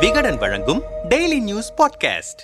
விகடன் வழங்கும் daily news podcast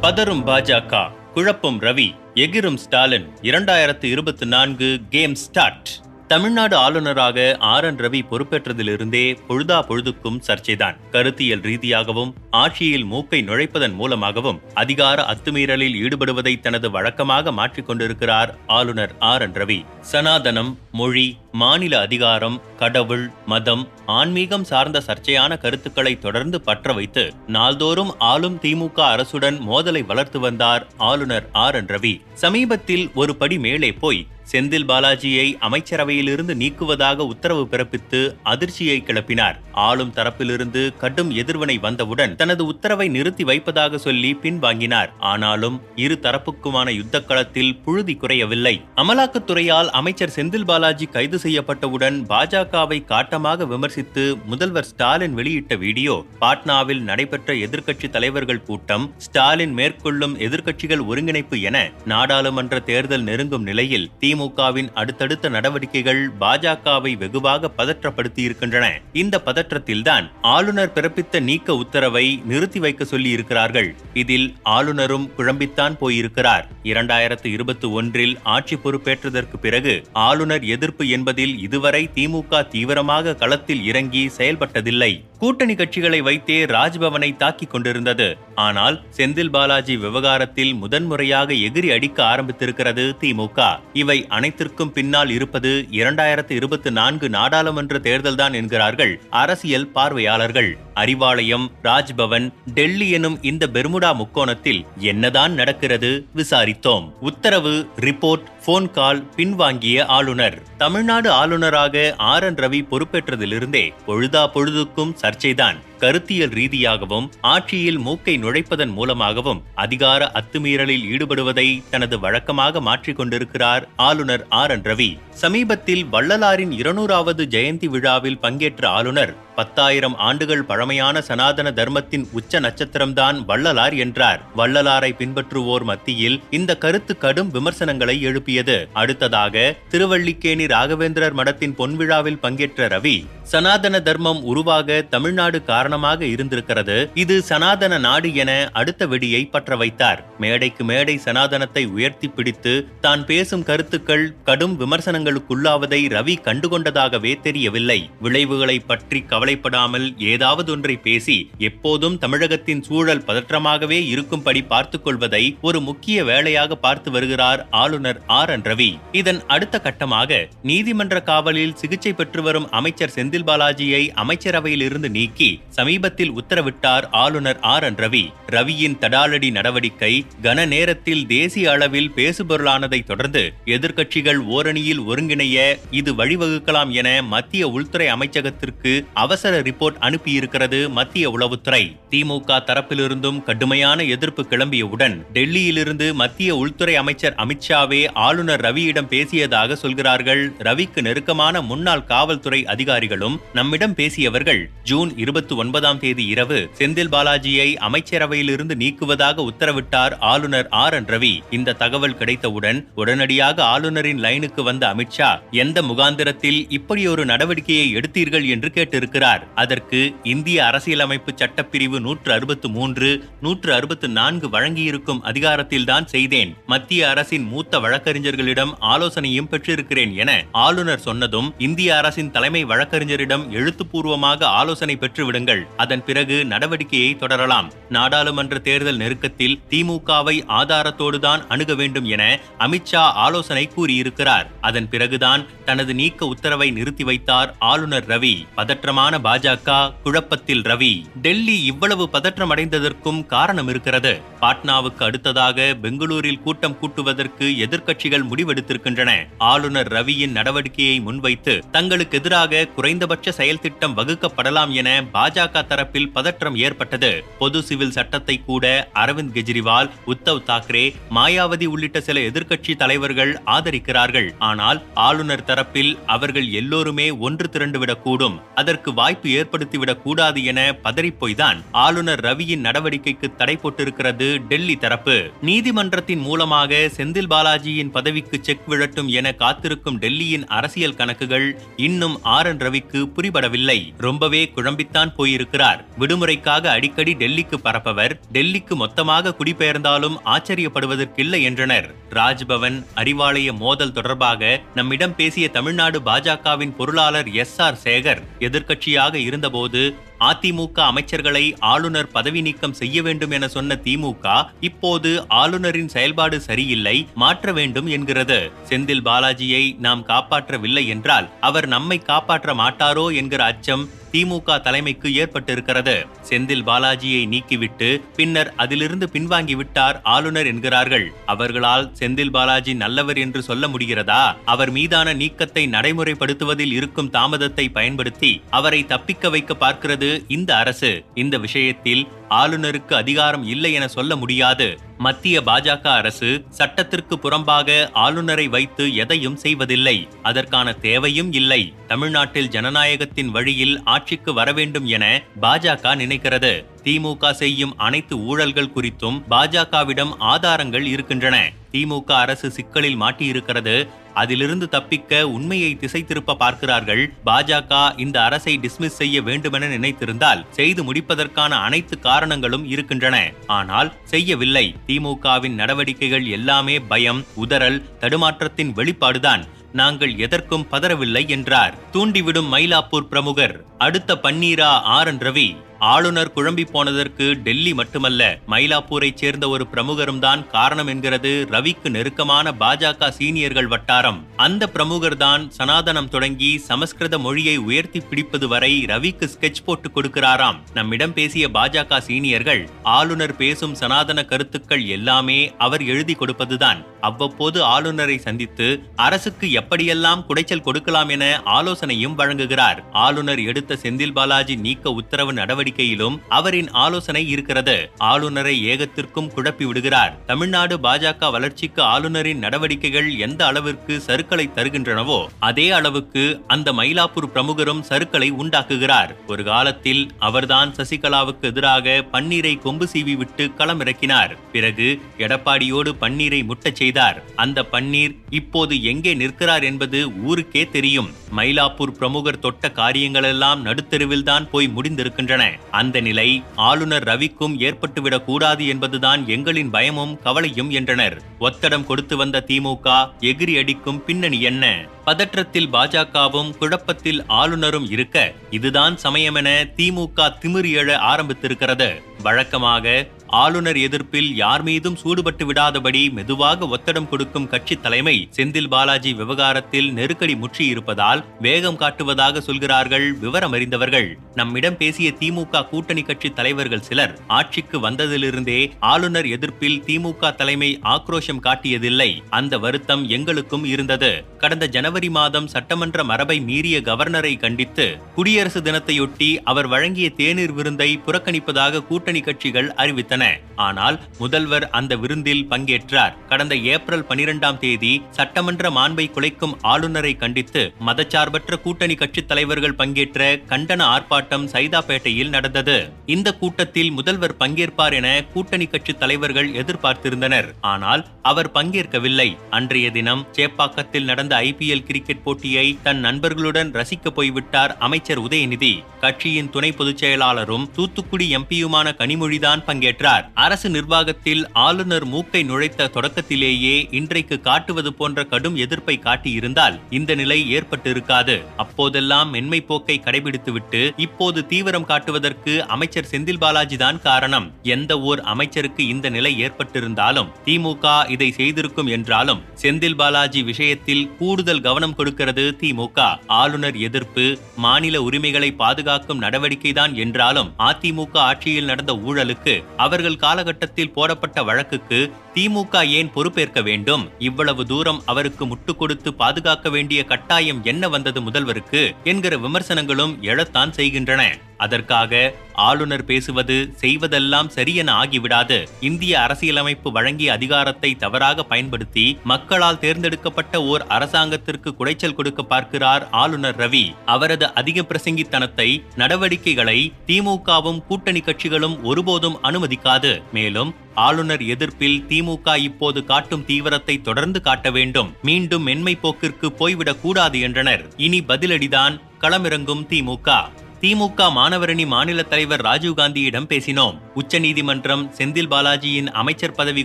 பதறும் பாஜக குழப்பம் ரவி எகிரும் ஸ்டாலின் இரண்டாயிரத்து இருபத்தி நான்கு கேம் ஸ்டார்ட் தமிழ்நாடு ஆளுநராக ஆர் என் ரவி பொறுப்பேற்றதிலிருந்தே பொழுதா பொழுதுக்கும் சர்ச்சைதான். கருத்தியல் ரீதியாகவும் ஆட்சியில் மூக்கை நுழைப்பதன் மூலமாகவும் அதிகார அத்துமீறலில் ஈடுபடுவதை தனது வழக்கமாக மாற்றிக் கொண்டிருக்கிறார் ஆளுநர் ஆர் என் ரவி. சனாதனம் மொழி மாநில அதிகாரம் கடவுள் மதம் ஆன்மீகம் சார்ந்த சர்ச்சையான கருத்துக்களை தொடர்ந்து பற்ற வைத்து நாள்தோறும் ஆளும் திமுக அரசுடன் மோதலை வளர்த்து வந்தார் ஆளுநர் ஆர். என். ரவி. சமீபத்தில் ஒரு படி மேலே போய் செந்தில் பாலாஜியை அமைச்சரவையிலிருந்து நீக்குவதாக உத்தரவு பிறப்பித்து அதிர்ச்சியை கிளப்பினார். ஆளும் தரப்பிலிருந்து கடும் எதிர்வினை வந்தவுடன் தனது உத்தரவை நிறுத்தி வைப்பதாக சொல்லி பின்வாங்கினார். ஆனாலும் இரு தரப்புக்குமான யுத்த களத்தில் புழுதி குறையவில்லை. அமலாக்கத்துறையால் அமைச்சர் செந்தில் பாலாஜி கைது செய்யப்பட்டவுடன் பாஜகவை காட்டமாக விமர்சித்து முதல்வர் ஸ்டாலின் வெளியிட்ட வீடியோ பாட்னாவில் நடைபெற்ற எதிர்க்கட்சி தலைவர்கள் கூட்டம் ஸ்டாலின் மேற்கொள்ளும் எதிர்க்கட்சிகள் ஒருங்கிணைப்பு என நாடாளுமன்ற தேர்தல் நெருங்கும் நிலையில் திமுகவின் அடுத்தடுத்த நடவடிக்கைகள் பாஜகவை வெகுவாக பதற்றப்படுத்தி இருக்கின்றன இந்த பதற்றத்தில்தான் ஆளுநர் பிறப்பித்த நீக்க உத்தரவை நிறுத்தி வைக்க சொல்லி இருக்கிறார்கள் இதில் ஆளுநரும் குழம்பித்தான் போயிருக்கிறார். இரண்டாயிரத்து இருபத்தி ஒன்றில் ஆட்சி பொறுப்பேற்றதற்கு பிறகு ஆளுநர் எதிர்ப்பு என்பது என்பதில் இதுவரை திமுக தீவிரமாக களத்தில் இறங்கி செயல்பட்டதில்லை. கூட்டணி கட்சிகளை வைத்தே ராஜ்பவனை தாக்கிக் கொண்டிருந்தது. ஆனால் செந்தில் பாலாஜி விவகாரத்தில் முதன்முறையாக எகிரி அடிக்க ஆரம்பித்திருக்கிறது திமுக. இவை அனைத்திற்கும் பின்னால் இருப்பது இரண்டாயிரத்து இருபத்தி நான்கு நாடாளுமன்ற தேர்தல்தான் என்கிறார்கள் அரசியல் பார்வையாளர்கள். அறிவாலயம் ராஜ்பவன் டெல்லி எனும் இந்த பெர்முடா முக்கோணத்தில் என்னதான் நடக்கிறது விசாரித்தோம். உத்தரவு ரிப்போர்ட் போன் கால் பின்வாங்கிய ஆளுநர். தமிழ்நாடு ஆளுநராக ஆர் என் ரவி பொறுப்பேற்றதிலிருந்தே பொழுதா பொழுதுக்கும் சர்ச்சைதான். கருத்தியல் ரீதியாகவும் ஆட்சியில் மூக்கை நுழைப்பதன் மூலமாகவும் அதிகார அத்துமீறலில் ஈடுபடுவதை தனது வழக்கமாக மாற்றிக் கொண்டிருக்கிறார் ஆளுநர் ஆர். என். ரவி. சமீபத்தில் வள்ளலாரின் இருநூறாவது ஜெயந்தி விழாவில் பங்கேற்ற ஆளுநர் பத்தாயிரம் ஆண்டுகள் பழமையான சனாதன தர்மத்தின் உச்ச நட்சத்திரம்தான் வள்ளலார் என்றார். வள்ளலாரை பின்பற்றுவோர் மத்தியில் இந்த கருத்து கடும் விமர்சனங்களை எழுப்பியது. அடுத்ததாக திருவள்ளிக்கேணி ராகவேந்திரர் மடத்தின் பொன்விழாவில் பங்கேற்ற ரவி சனாதன தர்மம் உருவாக தமிழ்நாடு காரணமாக இருந்திருக்கிறது. இது சனாதன நாடு என அடுத்த வெடியை பற்ற வைத்தார். மேடைக்கு மேடை சனாதனத்தை உயர்த்தி பிடித்து தான் பேசும் கருத்துக்கள் கடும் விமர்சனங்களுக்குள்ளாவதை ரவி கண்டுகொண்டதாகவே தெரியவில்லை. விளைவுகளை பற்றி கவலைப்படாமல் ஏதாவது ஒன்றை பேசி எப்போதும் தமிழகத்தின் சூழல் பதற்றமாகவே இருக்கும்படி பார்த்துக் கொள்வதை ஒரு முக்கிய வேலையாக பார்த்து வருகிறார் ஆளுநர் ஆர். என். ரவி. இதன் அடுத்த கட்டமாக நீதிமன்ற காவலில் சிகிச்சை பெற்று வரும் அமைச்சர் செந்தில் பாலாஜியை அமைச்சரவையில் இருந்து நீக்கி சமீபத்தில் உத்தரவிட்டார் ஆளுநர் ஆர் என் ரவி. ரவியின் தடாலடி நடவடிக்கை கன நேரத்தில் தேசிய அளவில் பேசுபொருளானதை தொடர்ந்து எதிர்க்கட்சிகள் ஓரணியில் ஒருங்கிணைய இது வழிவகுக்கலாம் என மத்திய உள்துறை அமைச்சகத்திற்கு அவசர ரிப்போர்ட் அனுப்பியிருக்கிறது மத்திய உளவுத்துறை. திமுக தரப்பிலிருந்தும் கடுமையான எதிர்ப்பு கிளம்பியவுடன் டெல்லியிலிருந்து மத்திய உள்துறை அமைச்சர் அமித்ஷாவே ஆளுநர் ரவியிடம் பேசியதாக சொல்கிறார்கள். ரவிக்கு நெருக்கமான முன்னாள் காவல்துறை அதிகாரிகளும் நம்மிடம் பேசியவர்கள் ஜூன் இருபத்தி ஒன்பதாம் தேதி இரவு செந்தில் பாலாஜியை அமைச்சரவையிலிருந்து நீக்குவதாக உத்தரவிட்டார் ஆளுநர் ஆர் என் ரவி. இந்த தகவல் கிடைத்தவுடன் உடனடியாக ஆளுநரின் லைனுக்கு வந்த அமித்ஷா எந்த முகாந்திரத்தில் இப்படி ஒரு நடவடிக்கையை எடுத்தீர்கள் என்று கேட்டிருக்கிறார். அதற்கு இந்திய அரசியலமைப்பு சட்டப்பிரிவு நூற்று அறுபத்து மூன்று நூற்று அறுபத்து நான்கு வழங்கியிருக்கும் அதிகாரத்தில்தான் செய்தேன். மத்திய அரசின் மூத்த வழக்கறிஞர்களிடம் ஆலோசனையும் பெற்றிருக்கிறேன் என ஆளுநர் சொன்னதும் இந்திய அரசின் தலைமை வழக்கறிஞரிடம் எழுத்துப்பூர்வமாக ஆலோசனை பெற்றுவிடுங்கள். அதன் பிறகு நடவடிக்கையை தொடரலாம். நாடாளுமன்ற தேர்தல் நெருக்கத்தில் திமுகவை ஆதாரத்தோடுதான் அணுக வேண்டும் என அமித்ஷா ஆலோசனை கூறியிருக்கிறார். அதன் பிறகுதான் தனது நீக்க உத்தரவை நிறுத்தி வைத்தார் ஆளுநர் ரவி. பதற்றமான பாஜக குழப்பத்தில் ரவி. டெல்லி இவ்வளவு பதற்றம் அடைந்ததற்கும் காரணம் இருக்கிறது. பாட்னாவுக்கு அடுத்ததாக பெங்களூரில் கூட்டம் கூட்டுவதற்கு எதிர்க்கட்சிகள் முடிவெடுத்திருக்கின்றன. ஆளுநர் ரவியின் நடவடிக்கையை முன்வைத்து தங்களுக்கு எதிராக குறைந்தபட்ச செயல்திட்டம் வகுக்கப்படலாம் என பாஜக பாஜக தரப்பில் பதற்றம் ஏற்பட்டது. பொது சிவில் சட்டத்தை கூட அரவிந்த் கெஜ்ரிவால் உத்தவ் தாக்கரே மாயாவதி உள்ளிட்ட சில எதிர்க்கட்சி தலைவர்கள் ஆதரிக்கிறார்கள். ஆனால் ஆளுநர் தரப்பில் அவர்கள் எல்லோருமே ஒன்று திரண்டுவிடக்கூடும் அதற்கு வாய்ப்பு ஏற்படுத்திவிடக் கூடாது என பதறிப்போய்தான் ஆளுநர் ரவியின் நடவடிக்கைக்கு தடை போட்டிருக்கிறது டெல்லி தரப்பு. நீதிமன்றத்தின் மூலமாக செந்தில் பாலாஜியின் பதவிக்கு செக் விழட்டும் என காத்திருக்கும் டெல்லியின் அரசியல் கணக்குகள் இன்னும் ஆர் என் ரவிக்கு புரிபடவில்லை. ரொம்பவே குழம்பித்தான் கூறியிருக்கிறார். விடுமுறைக்காக அடிக்கடி டெல்லிக்கு பறப்பவர் டெல்லிக்கு மொத்தமாக குடிபெயர்ந்தாலும் ஆச்சரியப்படுவதற்கில்லை என்றனர். ராஜ்பவன் அறிவாலய மோதல் தொடர்பாக நம்மிடம் பேசிய தமிழ்நாடு பாஜகவின் பொருளாளர் எஸ் ஆர் சேகர் எதிர்க்கட்சியாக இருந்தபோது அதிமுக அமைச்சர்களை ஆளுநர் பதவி நீக்கம் செய்ய வேண்டும் என சொன்ன திமுக இப்போது ஆளுநரின் செயல்பாடு சரியில்லை மாற்ற வேண்டும் என்கிறது. செந்தில் பாலாஜியை நாம் காப்பாற்றவில்லை என்றால் அவர் நம்மை காப்பாற்ற மாட்டாரோ என்கிற அச்சம் திமுக தலைமைக்கு ஏற்பட்டிருக்கிறது. செந்தில் பாலாஜியை நீக்கிவிட்டு பின்னர் அதிலிருந்து பின்வாங்கி விட்டார் ஆளுநர் என்கிறார்கள். அவர்களால் செந்தில் பாலாஜி நல்லவர் என்று சொல்ல முடிகிறதா? அவர் மீதான நீக்கத்தை நடைமுறைப்படுத்துவதில் இருக்கும் தாமதத்தை பயன்படுத்தி அவரை தப்பிக்க வைக்க பார்க்கிறது அதாவது இந்த அரசு இந்த விஷயத்தில் ஆளுநருக்கு அதிகாரம் இல்லை என சொல்ல முடியாது. மத்திய பாஜக அரசு சட்டத்திற்கு புறம்பாக ஆளுநரை வைத்து எதையும் செய்வதில்லை. அதற்கான தேவையும் இல்லை. தமிழ்நாட்டில் ஜனநாயகத்தின் வழியில் ஆட்சிக்கு வர வேண்டும் என பாஜக நினைக்கிறது. திமுக செய்யும் அனைத்து ஊழல்கள் குறித்தும் பாஜகவிடம் ஆதாரங்கள் இருக்கின்றன. திமுக அரசு சிக்கலில் மாட்டியிருக்கிறது. அதிலிருந்து தப்பிக்க உண்மையை திசை திருப்ப பார்க்கிறார்கள். பாஜக இந்த அரசை டிஸ்மிஸ் செய்ய வேண்டுமென நினைத்திருந்தால் செய்து முடிப்பதற்கான அனைத்து காரணங்களும் இருக்கின்றன. ஆனால் செய்யவில்லை. திமுகவின் நடவடிக்கைகள் எல்லாமே பயம் உதறல் தடுமாற்றத்தின் வெளிப்பாடுதான். நாங்கள் எதற்கும் பதறவில்லை என்றார். தூண்டிவிடும் மயிலாப்பூர் பிரமுகர். அடுத்த பன்னீரா ஆர் என் ரவி ஆளுநர் குழம்பி போனதற்கு டெல்லி மட்டுமல்ல மயிலாப்பூரைச் சேர்ந்த ஒரு பிரமுகரும் தான் காரணம் என்கிறது ரவிக்கு நெருக்கமான பாஜக சீனியர்கள் வட்டாரம். அந்த பிரமுகர் தான் சனாதனம் தொடங்கி சமஸ்கிருத மொழியை உயர்த்தி பிடிப்பது வரை ரவிக்கு ஸ்கெட்ச் போட்டு கொடுக்கிறாராம். நம்மிடம் பேசிய பாஜக சீனியர்கள் ஆளுநர் பேசும் சனாதன கருத்துக்கள் எல்லாமே அவர் எழுதி கொடுப்பதுதான். அவ்வப்போது ஆளுநரை சந்தித்து அரசுக்கு எப்படியெல்லாம் குடைச்சல் கொடுக்கலாம் என ஆலோசனையும் வழங்குகிறார். ஆளுநர் எடுத்து செந்தில் பாலாஜி நீக்க உத்தரவு நடவடிக்கையிலும் அவரின் ஆலோசனை இருக்கிறது. ஆளுநரை ஏகத்திற்கும் குழப்பி விடுகிறார். தமிழ்நாடு பாஜக வளர்ச்சிக்கு ஆளுநரின் நடவடிக்கைகள் எந்த அளவிற்கு சருக்களை தருகின்றனவோ அதே அளவுக்கு அந்த மயிலாப்பூர் பிரமுகரும் சருக்களை உண்டாக்குகிறார். ஒரு காலத்தில் அவர்தான் சசிகலாவுக்கு எதிராக பன்னீரை கொம்பு சீவி விட்டு களமிறக்கினார். பிறகு எடப்பாடியோடு பன்னீரை முட்டச் செய்தார். அந்த பன்னீர் இப்போது எங்கே நிற்கிறார் என்பது ஊருக்கே தெரியும். மயிலாப்பூர் பிரமுகர் தொட்ட காரியங்களெல்லாம் நடுத்தெருவில் தான் போய் முடிந்திருக்கின்றன. அந்த நிலை ஆளுநர் ரவிக்கும் ஏற்பட்டுவிடக் கூடாது என்பதுதான் எங்களின் பயமும் கவலையும் என்றனர். ஒத்தடம் கொடுத்து வந்த திமுக எகிரி அடிக்கும் பின்னணி என்ன? பதற்றத்தில் பாஜகவும் குழப்பத்தில் ஆளுநரும் இருக்க இதுதான் சமயமென திமுக திமிரி எழ ஆரம்பித்திருக்கிறது. வழக்கமாக ஆளுநர் எதிர்ப்பில் யார் மீதும் சூடுபட்டு விடாதபடி மெதுவாக ஒத்தடம் கொடுக்கும் கட்சி தலைமை செந்தில் பாலாஜி விவகாரத்தில் நெருக்கடி முற்றியிருப்பதால் வேகம் காட்டுவதாக சொல்கிறார்கள் விவரம் அறிந்தவர்கள் நம்மிடம் பேசிய திமுக கூட்டணி கட்சி தலைவர்கள் சிலர் ஆட்சிக்கு வந்ததிலிருந்தே ஆளுநர் எதிர்ப்பில் திமுக தலைமை ஆக்ரோஷம் காட்டியதில்லை. அந்த வருத்தம் எங்களுக்கும் இருந்தது. கடந்த ஜனவரி மாதம் சட்டமன்ற மரபை மீறிய கவர்னரை கண்டித்து குடியரசு தினத்தையொட்டி அவர் வழங்கிய தேநீர் விருந்தை புறக்கணிப்பதாக கூட்டணி கூட்டணி கட்சிகள் அறிவித்தன. ஆனால் முதல்வர் அந்த விருந்தில் பங்கேற்றார். கடந்த ஏப்ரல் பனிரெண்டாம் தேதி சட்டமன்ற மாண்பை குலைக்கும் ஆளுநரை கண்டித்து மதச்சார்பற்ற கூட்டணி கட்சித் தலைவர்கள் பங்கேற்ற கண்டன ஆர்ப்பாட்டம் சைதாப்பேட்டையில் நடந்தது. இந்த கூட்டத்தில் முதல்வர் பங்கேற்பார் என கூட்டணி கட்சித் தலைவர்கள் எதிர்பார்த்திருந்தனர். ஆனால் அவர் பங்கேற்கவில்லை. அன்றைய தினம் சேப்பாக்கத்தில் நடந்த ஐபிஎல் கிரிக்கெட் போட்டியை தன் நண்பர்களுடன் ரசிக்க போய்விட்டார் அமைச்சர் உதயநிதி. கட்சியின் துணை பொதுச் செயலாளரும் தூத்துக்குடி எம்பியுமான கனிமொழிதான் பங்கேற்றார். அரசு நிர்வாகத்தில் ஆளுநர் மூக்கை நுழைத்த தொடக்கத்திலேயே இன்றைக்கு காட்டுவது போன்ற கடும் எதிர்ப்பை காட்டியிருந்தால் இந்த நிலை ஏற்பட்டிருக்காது. அப்போதெல்லாம் மென்மை போக்கை கடைபிடித்துவிட்டு இப்போது தீவிரம் காட்டுவதற்கு அமைச்சர் செந்தில் பாலாஜி தான் காரணம். எந்த ஓர் அமைச்சருக்கு இந்த நிலை ஏற்பட்டிருந்தாலும் திமுக இதை செய்திருக்கும் என்றாலும் செந்தில் பாலாஜி விஷயத்தில் கூடுதல் கவனம் கொடுக்கிறது திமுக. ஆளுநர் எதிர்ப்பு மாநில உரிமைகளை பாதுகாக்கும் நடவடிக்கைதான் என்றாலும் அதிமுக ஆட்சியில் நடந்த ஊழலுக்கு அவர்கள் காலகட்டத்தில் போடப்பட்ட வழக்குக்கு திமுக ஏன் பொறுப்பேற்க வேண்டும்? இவ்வளவு தூரம் அவருக்கு முட்டு கொடுத்து பாதுகாக்க வேண்டிய கட்டாயம் என்ன வந்தது முதல்வருக்கு? என்கிற விமர்சனங்களும் எழத்தான் செய்கின்றன. அதற்காக ஆளுநர் பேசுவது செய்வதெல்லாம் சரியென ஆகிவிடாது. இந்திய அரசியலமைப்பு வழங்கிய அதிகாரத்தை தவறாக பயன்படுத்தி மக்களால் தேர்ந்தெடுக்கப்பட்ட ஓர் அரசாங்கத்திற்கு குடைச்சல் கொடுக்க பார்க்கிறார் ஆளுநர் ரவி. அவரது அதிக பிரசங்கித்தனத்தை நடவடிக்கைகளை திமுகவும் கூட்டணி கட்சிகளும் ஒருபோதும் அனுமதிக்காது. மேலும் ஆளுநர் எதிர்ப்பில் திமுக இப்போது காட்டும் தீவிரத்தை தொடர்ந்து காட்ட வேண்டும். மீண்டும் மென்மை போக்கிற்கு போய்விடக் கூடாது என்றனர். இனி பதிலடிதான் களமிறங்கும் திமுக. திமுக மாணவரணி மாநில தலைவர் ராஜீவ்காந்தியிடம் பேசினோம். உச்சநீதிமன்றம் செந்தில் பாலாஜியின் அமைச்சர் பதவி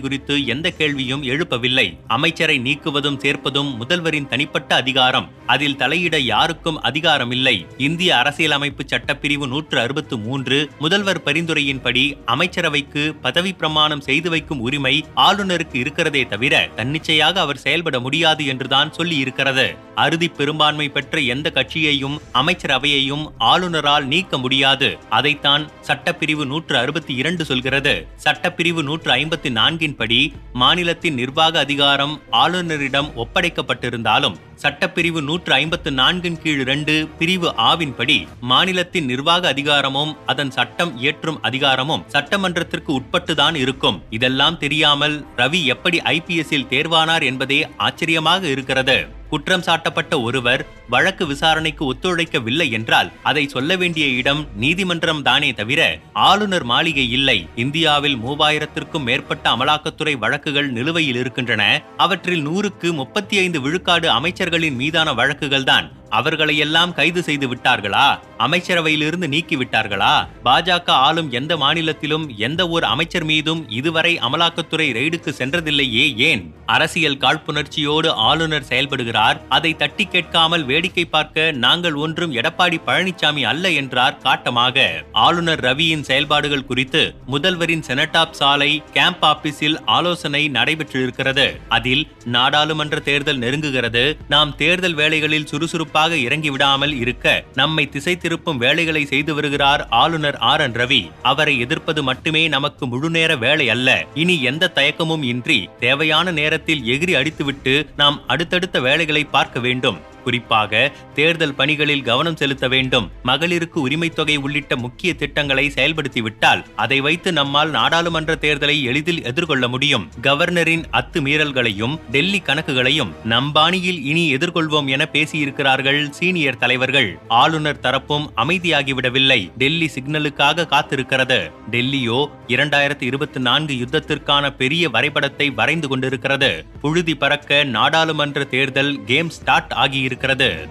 குறித்து எந்த கேள்வியும் எழுப்பவில்லை. அமைச்சரை நீக்குவதும் சேர்ப்பதும் முதல்வரின் தனிப்பட்ட அதிகாரம். அதில் தலையிட யாருக்கும் அதிகாரம் இல்லை இந்திய அரசியலமைப்பு சட்டப்பிரிவு நூற்று அறுபத்து மூன்று முதல்வர் பரிந்துரையின்படி அமைச்சரவைக்கு பதவி பிரமாணம் செய்து வைக்கும் உரிமை ஆளுநருக்கு இருக்கிறதே தவிர தன்னிச்சையாக அவர் செயல்பட முடியாது என்றுதான் சொல்லி இருக்கிறது அறுதி பெரும்பான்மை பெற்ற எந்த கட்சியையும் அமைச்சரவையையும் ஆளுநரால் நீக்க முடியாது. அதைத்தான் சட்டப்பிரிவு நூற்று அறுபத்தி இரண்டு சொல்கிறது. சட்டப்பிரிவு நூற்று ஐம்பத்தி நான்கின் படி மாநிலத்தின் நிர்வாக அதிகாரம் ஆளுநரிடம் ஒப்படைக்கப்பட்டிருந்தாலும் சட்டப்பிரிவு நூற்று ஐம்பத்து நான்கின் கீழ் இரண்டு பிரிவு ஆவின்படி மாநிலத்தின் நிர்வாக அதிகாரமும் அதன் சட்டம் இயற்றும் அதிகாரமும் சட்டமன்றத்திற்கு உட்பட்டுதான் இருக்கும். இதெல்லாம் தெரியாமல் ரவி எப்படி ஐபிஎஸ்ஸில் தேர்வானார் என்பதே ஆச்சரியமாக இருக்கிறது. குற்றம் சாட்டப்பட்ட ஒருவர் வழக்கு விசாரணைக்கு ஒத்துழைக்கவில்லை என்றால் அதை சொல்ல வேண்டிய இடம் நீதிமன்றம் தானே தவிர ஆளுநர் மாளிகை இல்லை. இந்தியாவில் மூவாயிரத்திற்கும் மேற்பட்ட அமலாக்கத்துறை வழக்குகள் நிலுவையில் இருக்கின்றன. அவற்றில் நூறுக்கு முப்பத்தி ஐந்து விழுக்காடு அமைச்சர்களின் மீதான வழக்குகள்தான். அவர்களையெல்லாம் கைது செய்து விட்டார்களா? அமைச்சரவையிலிருந்து நீக்கி விட்டார்களா பாஜக ஆளும் எந்த மாநிலத்திலும் எந்த ஒரு அமைச்சர் மீதும் இதுவரை அமலாக்கத்துறை ரெய்டுக்கு சென்றதில்லையே ஏன்? அரசியல் காழ்ப்புணர்ச்சியோடு ஆளுநர் செயல்படுகிறார். அதை தட்டி கேட்காமல் வேடிக்கை பார்க்க நாங்கள் ஒன்றும் எடப்பாடி பழனிசாமி அல்ல என்றார் காட்டமாக. ஆளுநர் ரவியின் செயல்பாடுகள் குறித்து முதல்வரின் செனட்டாப் சாலை கேம்ப் ஆபீஸில் ஆலோசனை நடைபெற்றிருக்கிறது. அதில் நாடாளுமன்ற தேர்தல் நெருங்குகிறது. நாம் தேர்தல் வேலைகளில் சுறுசுறுப்பாக இறங்கி விடாமல் இருக்க நம்மை திசை திருப்பும் வேலைகளை செய்து வருகிறார் ஆளுநர் ஆர் என் ரவி. அவரை எதிர்ப்பது மட்டுமே நமக்கு முழுநேர வேலை அல்ல. இனி எந்த தயக்கமும் இன்றி தேவையான நேரத்தில் எகிரி அடித்துவிட்டு நாம் அடுத்தடுத்த வேலைகளை பார்க்க வேண்டும். குறிப்பாக தேர்தல் பணிகளில் கவனம் செலுத்த வேண்டும். மகளிருக்கு உரிமை தொகை உள்ளிட்ட முக்கிய திட்டங்களை செயல்படுத்திவிட்டால் அதை வைத்து நம்மால் நாடாளுமன்ற தேர்தலை எளிதில் எதிர்கொள்ள முடியும். கவர்னரின் அத்துமீறல்களையும் டெல்லி கணக்குகளையும் நம்பாணியில் இனி எதிர்கொள்வோம் என பேசியிருக்கிறார்கள் சீனியர் தலைவர்கள். ஆளுநர் தரப்பும் அமைதியாகிவிடவில்லை. டெல்லி சிக்னலுக்காக காத்திருக்கிறது. டெல்லியோ இரண்டாயிரத்தி இருபத்தி நான்கு யுத்தத்திற்கான பெரிய வரைபடத்தை வரைந்து கொண்டிருக்கிறது. புழுதி பறக்க நாடாளுமன்ற தேர்தல் கேம் ஸ்டார்ட் ஆகியிருக்கிறது. இருக்கிறது.